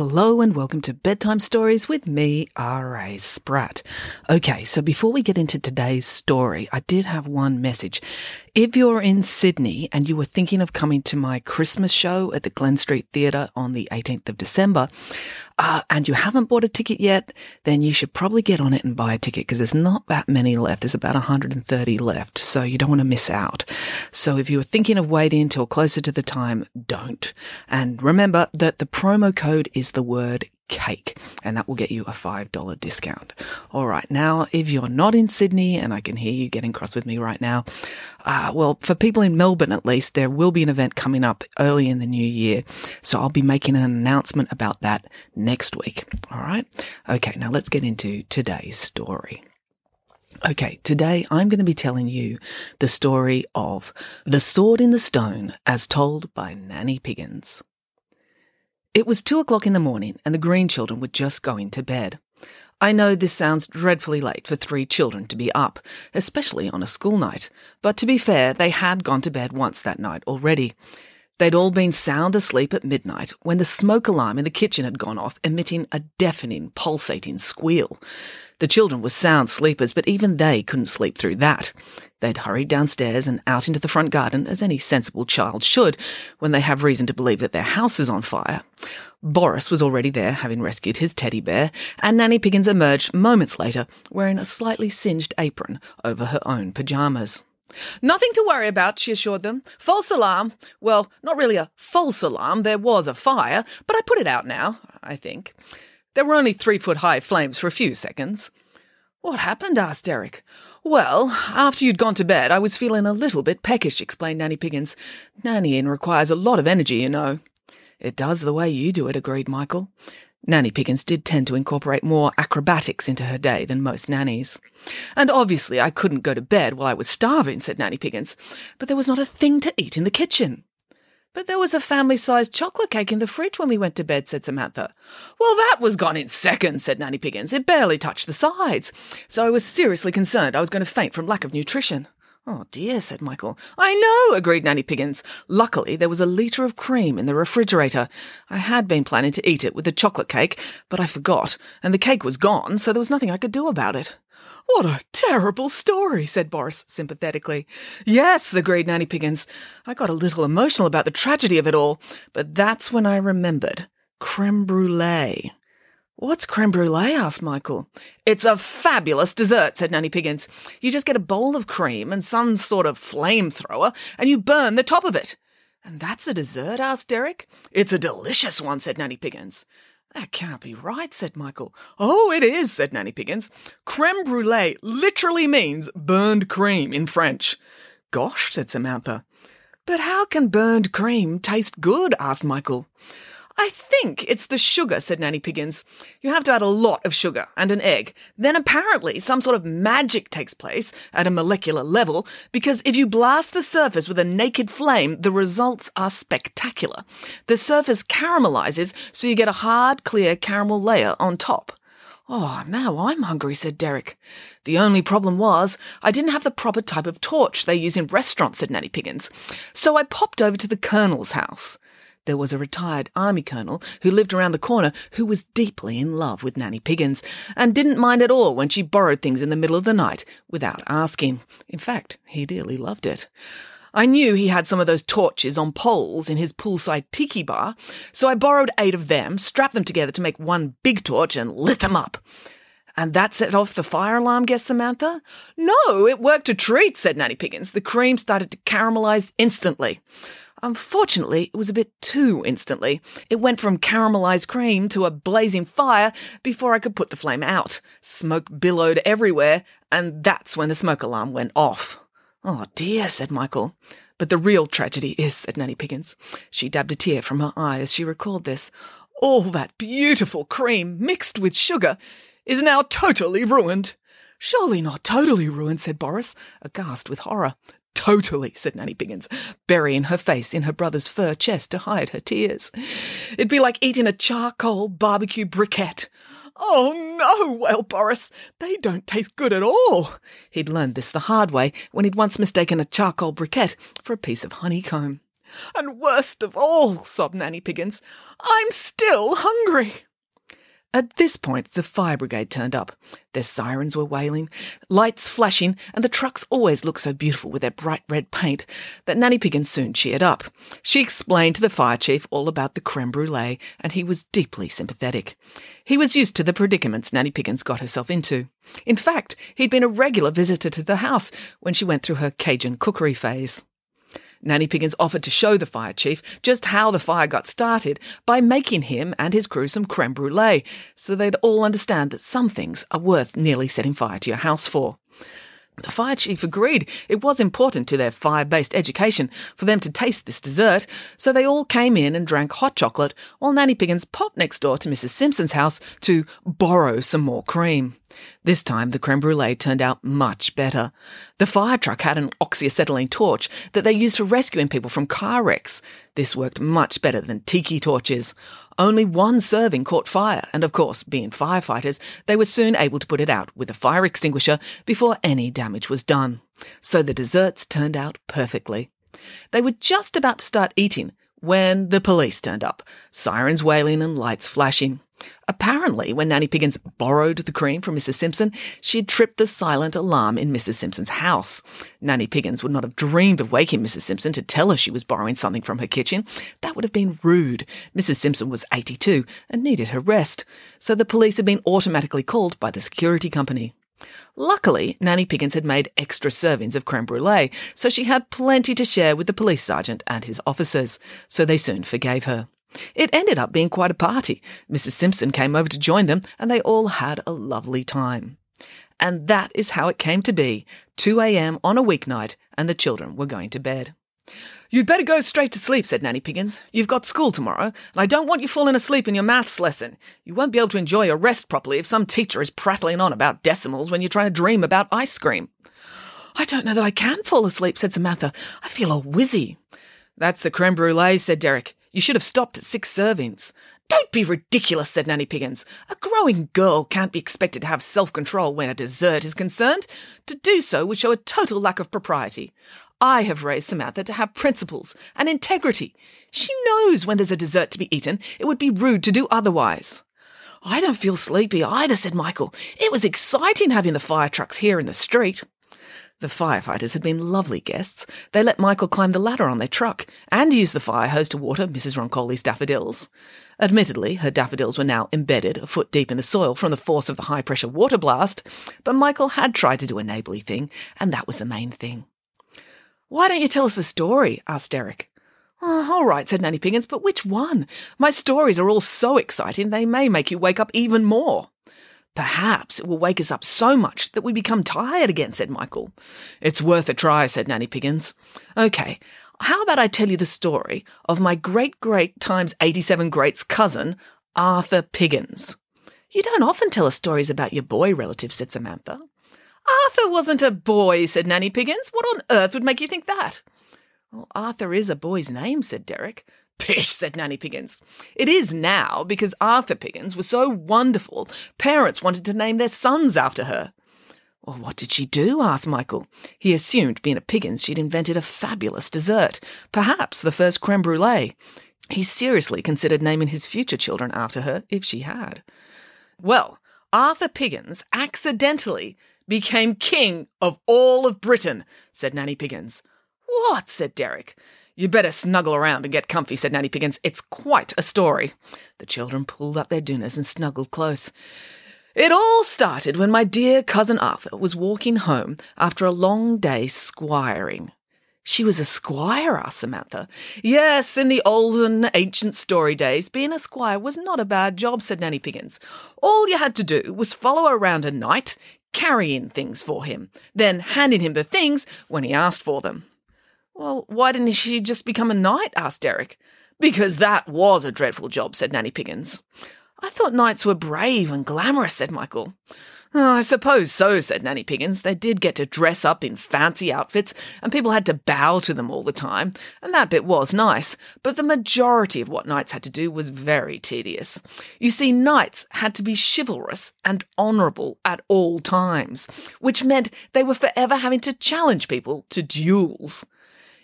Hello and welcome to Bedtime Stories with me, R.A. Spratt. Okay, so before we get into today's story, I did have one message. If you're in Sydney and you were thinking of coming to my Christmas show at the Glen Street Theatre on the 18th of December, uh, and you haven't bought a ticket yet, then you should probably get on it and buy a ticket because there's not that many left. There's about 130 left, so you don't want to miss out. So if you were thinking of waiting until closer to the time, don't. And remember that the promo code is the word cake, and that will get you a $5 discount. All right, now, if you're not in Sydney, and I can hear you getting cross with me right now, uh, well, for people in Melbourne at least, there will be an event coming up early in the new year. So I'll be making an announcement about that next week. All right. Okay, now let's get into today's story. Okay, today I'm going to be telling you the story of The Sword in the Stone as told by Nanny Piggins. It was two o'clock in the morning, and the Green children were just going to bed. I know this sounds dreadfully late for three children to be up, especially on a school night, but to be fair, they had gone to bed once that night already. They'd all been sound asleep at midnight when the smoke alarm in the kitchen had gone off, emitting a deafening, pulsating squeal. The children were sound sleepers, but even they couldn't sleep through that. They'd hurried downstairs and out into the front garden, as any sensible child should, when they have reason to believe that their house is on fire. Boris was already there, having rescued his teddy bear, and Nanny Piggins emerged moments later, wearing a slightly singed apron over her own pyjamas. Nothing to worry about, she assured them. False alarm. Well, not really a false alarm. There was a fire, but I put it out now, I think. There were only three foot high flames for a few seconds. What happened? asked Derek. Well, after you'd gone to bed, I was feeling a little bit peckish, explained Nanny Piggins. Nannying requires a lot of energy, you know. It does the way you do it, agreed Michael. Nanny Piggins did tend to incorporate more acrobatics into her day than most nannies. And obviously I couldn't go to bed while I was starving, said Nanny Piggins, but there was not a thing to eat in the kitchen. But there was a family sized chocolate cake in the fridge when we went to bed, said Samantha. Well, that was gone in seconds, said Nanny Piggins. It barely touched the sides. So I was seriously concerned I was going to faint from lack of nutrition. Oh dear, said Michael. I know, agreed Nanny Piggins. Luckily, there was a litre of cream in the refrigerator. I had been planning to eat it with the chocolate cake, but I forgot, and the cake was gone, so there was nothing I could do about it. What a terrible story, said Boris sympathetically. Yes, agreed Nanny Piggins. I got a little emotional about the tragedy of it all, but that's when I remembered. Creme brulee. What's creme brulee? asked Michael. It's a fabulous dessert, said Nanny Piggins. You just get a bowl of cream and some sort of flamethrower, and you burn the top of it. And that's a dessert? asked Derek. It's a delicious one, said Nanny Piggins. That can't be right, said Michael. Oh, it is, said Nanny Piggins. Creme brulee literally means burned cream in French. Gosh, said Samantha. But how can burned cream taste good? asked Michael. I think it's the sugar, said Nanny Piggins. You have to add a lot of sugar and an egg. Then apparently some sort of magic takes place at a molecular level because if you blast the surface with a naked flame, the results are spectacular. The surface caramelizes so you get a hard, clear caramel layer on top. Oh, now I'm hungry, said Derek. The only problem was I didn't have the proper type of torch they use in restaurants, said Nanny Piggins. So I popped over to the Colonel's house there was a retired army colonel who lived around the corner who was deeply in love with Nanny Piggins and didn't mind at all when she borrowed things in the middle of the night without asking. In fact, he dearly loved it. I knew he had some of those torches on poles in his poolside tiki bar, so I borrowed eight of them, strapped them together to make one big torch, and lit them up. And that set off the fire alarm, guessed Samantha. No, it worked a treat, said Nanny Piggins. The cream started to caramelize instantly. Unfortunately, it was a bit too instantly. It went from caramelized cream to a blazing fire before I could put the flame out. Smoke billowed everywhere, and that's when the smoke alarm went off. Oh dear, said Michael. But the real tragedy is, said Nanny Piggins. She dabbed a tear from her eye as she recalled this. All that beautiful cream mixed with sugar is now totally ruined. Surely not totally ruined, said Boris, aghast with horror. Totally, said Nanny Piggins, burying her face in her brother's fur chest to hide her tears. It'd be like eating a charcoal barbecue briquette. Oh no, wailed Boris. They don't taste good at all. He'd learned this the hard way when he'd once mistaken a charcoal briquette for a piece of honeycomb. And worst of all, sobbed Nanny Piggins, I'm still hungry. At this point, the fire brigade turned up. Their sirens were wailing, lights flashing, and the trucks always looked so beautiful with their bright red paint that Nanny Piggins soon cheered up. She explained to the fire chief all about the creme brulee, and he was deeply sympathetic. He was used to the predicaments Nanny Piggins got herself into. In fact, he'd been a regular visitor to the house when she went through her Cajun cookery phase. Nanny Piggins offered to show the fire chief just how the fire got started by making him and his crew some creme brulee, so they'd all understand that some things are worth nearly setting fire to your house for. The fire chief agreed it was important to their fire based education for them to taste this dessert, so they all came in and drank hot chocolate while Nanny Piggins popped next door to Mrs. Simpson's house to borrow some more cream. This time the creme brulee turned out much better. The fire truck had an oxyacetylene torch that they used for rescuing people from car wrecks. This worked much better than tiki torches. Only one serving caught fire, and of course, being firefighters, they were soon able to put it out with a fire extinguisher before any damage was done. So the desserts turned out perfectly. They were just about to start eating when the police turned up, sirens wailing and lights flashing. Apparently, when Nanny Piggins borrowed the cream from Mrs. Simpson, she had tripped the silent alarm in Mrs. Simpson's house. Nanny Piggins would not have dreamed of waking Mrs. Simpson to tell her she was borrowing something from her kitchen. That would have been rude. Mrs. Simpson was 82 and needed her rest, so the police had been automatically called by the security company. Luckily, Nanny Piggins had made extra servings of creme brulee, so she had plenty to share with the police sergeant and his officers, so they soon forgave her. It ended up being quite a party. Mrs. Simpson came over to join them, and they all had a lovely time. And that is how it came to be 2 a.m. on a weeknight, and the children were going to bed. You'd better go straight to sleep, said Nanny Piggins. You've got school tomorrow, and I don't want you falling asleep in your maths lesson. You won't be able to enjoy your rest properly if some teacher is prattling on about decimals when you're trying to dream about ice cream. I don't know that I can fall asleep, said Samantha. I feel all wizzy. That's the creme brulee, said Derek. You should have stopped at six servings. Don't be ridiculous, said Nanny Piggins. A growing girl can't be expected to have self control when a dessert is concerned. To do so would show a total lack of propriety. I have raised Samantha to have principles and integrity. She knows when there's a dessert to be eaten, it would be rude to do otherwise. I don't feel sleepy either, said Michael. It was exciting having the fire trucks here in the street. The firefighters had been lovely guests. They let Michael climb the ladder on their truck and use the fire hose to water Mrs. Roncoli's daffodils. Admittedly, her daffodils were now embedded a foot deep in the soil from the force of the high pressure water blast, but Michael had tried to do a neighbourly thing, and that was the main thing. Why don't you tell us a story? asked Derek. Oh, all right, said Nanny Piggins, but which one? My stories are all so exciting they may make you wake up even more. Perhaps it will wake us up so much that we become tired again, said Michael. It's worth a try, said Nanny Piggins. Okay, how about I tell you the story of my great great times 87 greats cousin, Arthur Piggins? You don't often tell us stories about your boy relatives, said Samantha. Arthur wasn't a boy, said Nanny Piggins. What on earth would make you think that? Well, Arthur is a boy's name, said Derek. Pish, said Nanny Piggins. It is now because Arthur Piggins was so wonderful, parents wanted to name their sons after her. Well, what did she do? asked Michael. He assumed, being a Piggins, she'd invented a fabulous dessert, perhaps the first creme brulee. He seriously considered naming his future children after her, if she had. Well, Arthur Piggins accidentally became king of all of Britain, said Nanny Piggins. What? said Derek. You better snuggle around and get comfy, said Nanny Piggins. It's quite a story. The children pulled up their dinners and snuggled close. It all started when my dear cousin Arthur was walking home after a long day squiring. She was a squire, asked Samantha. Yes, in the olden ancient story days, being a squire was not a bad job, said Nanny Piggins. All you had to do was follow around a knight, carrying things for him, then handing him the things when he asked for them. Well, why didn't she just become a knight? asked Derek. Because that was a dreadful job, said Nanny Piggins. I thought knights were brave and glamorous, said Michael. Oh, I suppose so, said Nanny Piggins. They did get to dress up in fancy outfits, and people had to bow to them all the time, and that bit was nice. But the majority of what knights had to do was very tedious. You see, knights had to be chivalrous and honourable at all times, which meant they were forever having to challenge people to duels.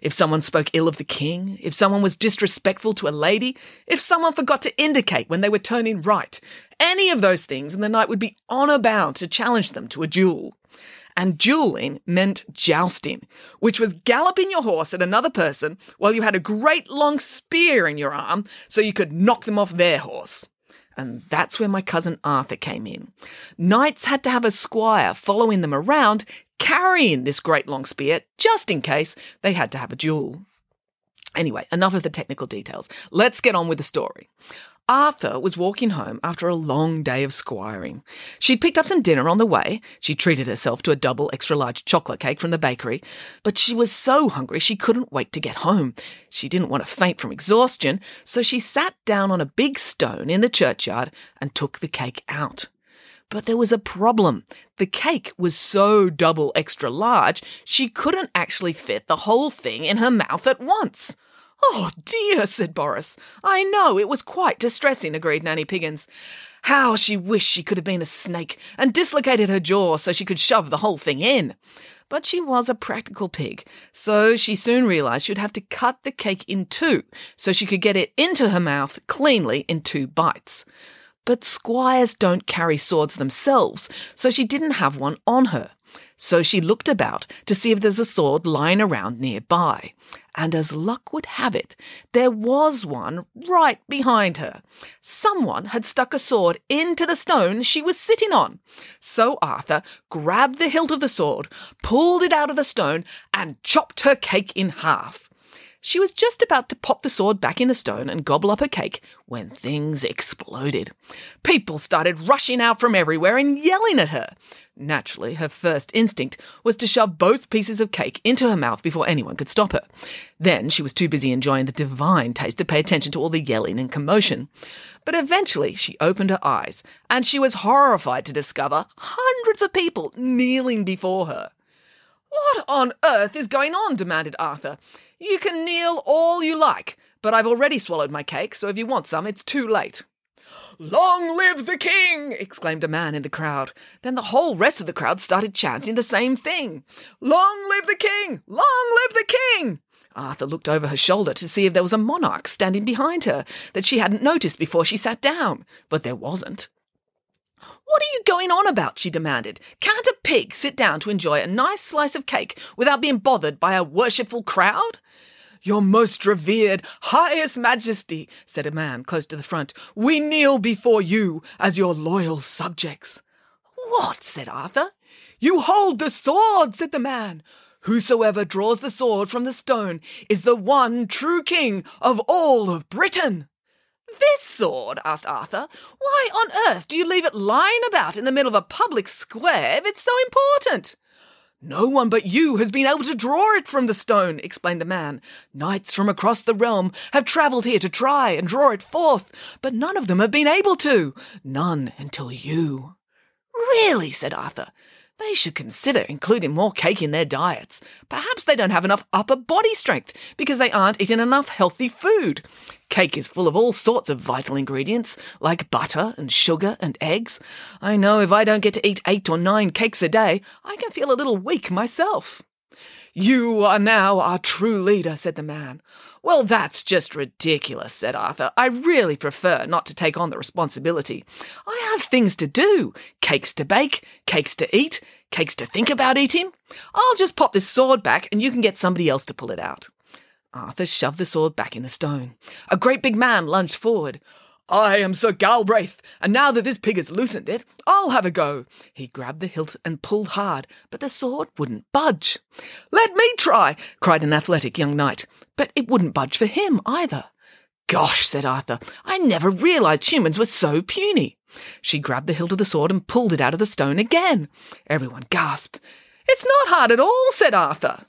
If someone spoke ill of the king, if someone was disrespectful to a lady, if someone forgot to indicate when they were turning right, any of those things, and the knight would be honour bound to challenge them to a duel. And dueling meant jousting, which was galloping your horse at another person while you had a great long spear in your arm so you could knock them off their horse. And that's where my cousin Arthur came in. Knights had to have a squire following them around, carrying this great long spear, just in case they had to have a duel. Anyway, enough of the technical details. Let's get on with the story. Arthur was walking home after a long day of squiring. She'd picked up some dinner on the way. She treated herself to a double extra large chocolate cake from the bakery, but she was so hungry she couldn't wait to get home. She didn't want to faint from exhaustion, so she sat down on a big stone in the churchyard and took the cake out. But there was a problem. The cake was so double extra large, she couldn't actually fit the whole thing in her mouth at once. Oh dear, said Boris. I know, it was quite distressing, agreed Nanny Piggins. How she wished she could have been a snake and dislocated her jaw so she could shove the whole thing in. But she was a practical pig, so she soon realized she'd have to cut the cake in two so she could get it into her mouth cleanly in two bites. But squires don't carry swords themselves, so she didn't have one on her. So she looked about to see if there's a sword lying around nearby. And as luck would have it, there was one right behind her. Someone had stuck a sword into the stone she was sitting on. So Arthur grabbed the hilt of the sword, pulled it out of the stone, and chopped her cake in half. She was just about to pop the sword back in the stone and gobble up her cake when things exploded. People started rushing out from everywhere and yelling at her. Naturally, her first instinct was to shove both pieces of cake into her mouth before anyone could stop her. Then she was too busy enjoying the divine taste to pay attention to all the yelling and commotion. But eventually she opened her eyes, and she was horrified to discover hundreds of people kneeling before her. What on earth is going on? demanded Arthur. You can kneel all you like, but I've already swallowed my cake, so if you want some, it's too late. Long live the king! exclaimed a man in the crowd. Then the whole rest of the crowd started chanting the same thing. Long live the king! Long live the king! Arthur looked over her shoulder to see if there was a monarch standing behind her that she hadn't noticed before she sat down, but there wasn't. What are you going on about? she demanded. Can't a pig sit down to enjoy a nice slice of cake without being bothered by a worshipful crowd? Your most revered, highest majesty, said a man close to the front, we kneel before you as your loyal subjects. What? said Arthur. You hold the sword, said the man. Whosoever draws the sword from the stone is the one true king of all of Britain. This sword? asked Arthur. Why on earth do you leave it lying about in the middle of a public square if it's so important? No one but you has been able to draw it from the stone, explained the man. Knights from across the realm have travelled here to try and draw it forth, but none of them have been able to. None until you. Really, said Arthur. They should consider including more cake in their diets. Perhaps they don't have enough upper body strength because they aren't eating enough healthy food. Cake is full of all sorts of vital ingredients, like butter and sugar and eggs. I know if I don't get to eat eight or nine cakes a day, I can feel a little weak myself. You are now our true leader, said the man. Well, that's just ridiculous, said Arthur. I really prefer not to take on the responsibility. I have things to do cakes to bake, cakes to eat, cakes to think about eating. I'll just pop this sword back and you can get somebody else to pull it out. Arthur shoved the sword back in the stone. A great big man lunged forward. I am Sir Galbraith, and now that this pig has loosened it, I'll have a go. He grabbed the hilt and pulled hard, but the sword wouldn't budge. Let me try, cried an athletic young knight, but it wouldn't budge for him either. Gosh, said Arthur, I never realized humans were so puny. She grabbed the hilt of the sword and pulled it out of the stone again. Everyone gasped. It's not hard at all, said Arthur.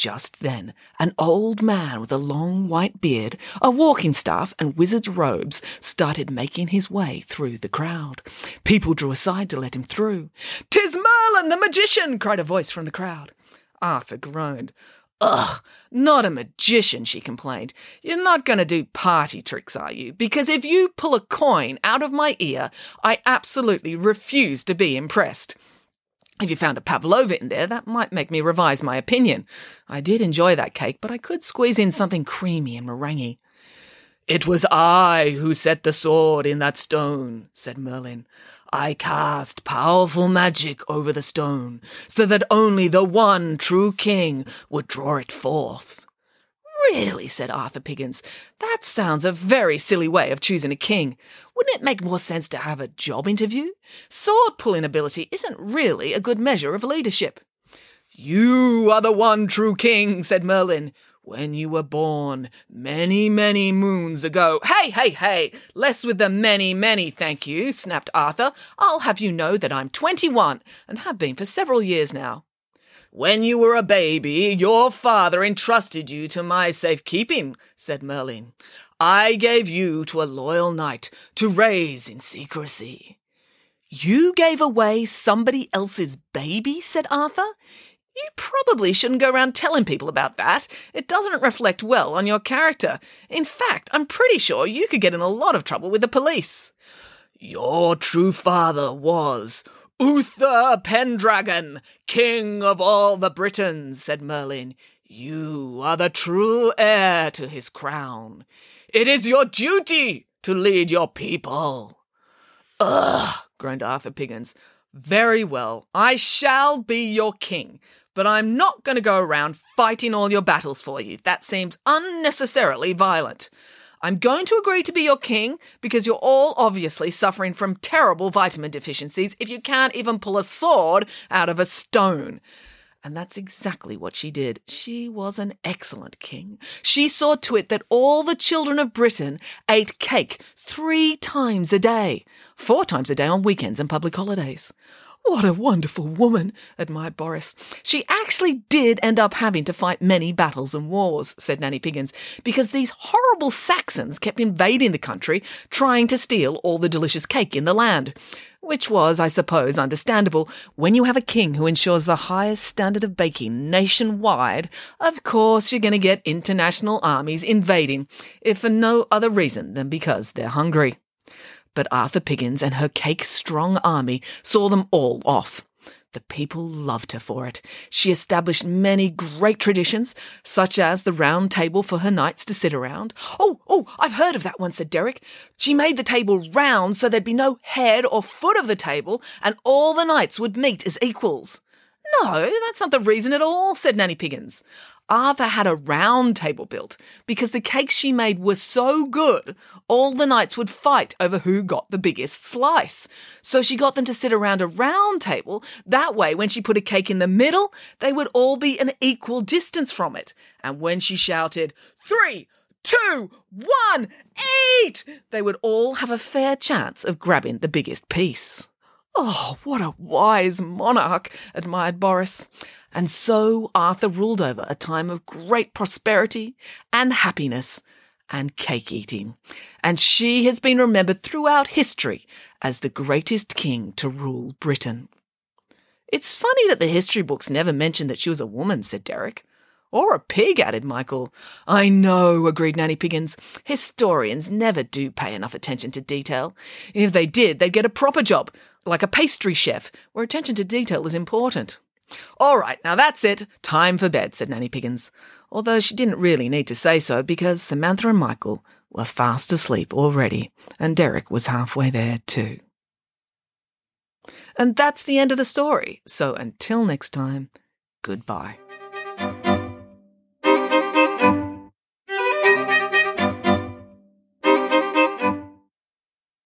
Just then, an old man with a long white beard, a walking staff, and wizard's robes started making his way through the crowd. People drew aside to let him through. "'Tis Merlin the magician!' cried a voice from the crowd. Arthur groaned. Ugh, not a magician, she complained. You're not going to do party tricks, are you? Because if you pull a coin out of my ear, I absolutely refuse to be impressed. If you found a pavlova in there, that might make me revise my opinion. I did enjoy that cake, but I could squeeze in something creamy and meringue. It was I who set the sword in that stone, said Merlin. I cast powerful magic over the stone, so that only the one true king would draw it forth. Really, said Arthur Piggins, that sounds a very silly way of choosing a king. Wouldn't it make more sense to have a job interview? Sword pulling ability isn't really a good measure of leadership. You are the one true king, said Merlin. When you were born, many, many moons ago. Hey, hey, hey! Less with the many, many, thank you, snapped Arthur. I'll have you know that I'm 21 and have been for several years now. When you were a baby, your father entrusted you to my safekeeping, said Merlin. I gave you to a loyal knight to raise in secrecy. You gave away somebody else's baby, said Arthur. You probably shouldn't go around telling people about that. It doesn't reflect well on your character. In fact, I'm pretty sure you could get in a lot of trouble with the police. Your true father was Uther Pendragon, king of all the Britons, said Merlin. You are the true heir to his crown. It is your duty to lead your people. Ugh, groaned Arthur Piggins. Very well, I shall be your king, but I'm not going to go around fighting all your battles for you. That seems unnecessarily violent. I'm going to agree to be your king because you're all obviously suffering from terrible vitamin deficiencies if you can't even pull a sword out of a stone. And that's exactly what she did. She was an excellent king. She saw to it that all the children of Britain ate cake three times a day, four times a day on weekends and public holidays. What a wonderful woman, admired Boris. She actually did end up having to fight many battles and wars, said Nanny Piggins, because these horrible Saxons kept invading the country, trying to steal all the delicious cake in the land. Which was, I suppose, understandable. When you have a king who ensures the highest standard of baking nationwide, of course you're going to get international armies invading, if for no other reason than because they're hungry but Arthur Piggins and her cake strong army saw them all off. The people loved her for it. She established many great traditions, such as the round table for her knights to sit around. Oh, oh, I've heard of that one, said Derek. She made the table round so there'd be no head or foot of the table, and all the knights would meet as equals. No, that's not the reason at all, said Nanny Piggins. Arthur had a round table built because the cakes she made were so good, all the knights would fight over who got the biggest slice. So she got them to sit around a round table. That way, when she put a cake in the middle, they would all be an equal distance from it. And when she shouted, three, two, one, eat, they would all have a fair chance of grabbing the biggest piece. Oh, what a wise monarch, admired Boris. And so Arthur ruled over a time of great prosperity and happiness and cake eating. And she has been remembered throughout history as the greatest king to rule Britain. It's funny that the history books never mention that she was a woman, said Derek. Or a pig, added Michael. I know, agreed Nanny Piggins. Historians never do pay enough attention to detail. If they did, they'd get a proper job, like a pastry chef, where attention to detail is important. All right, now that's it. Time for bed, said Nanny Piggins, although she didn't really need to say so because Samantha and Michael were fast asleep already, and Derek was halfway there too. And that's the end of the story, so until next time, goodbye.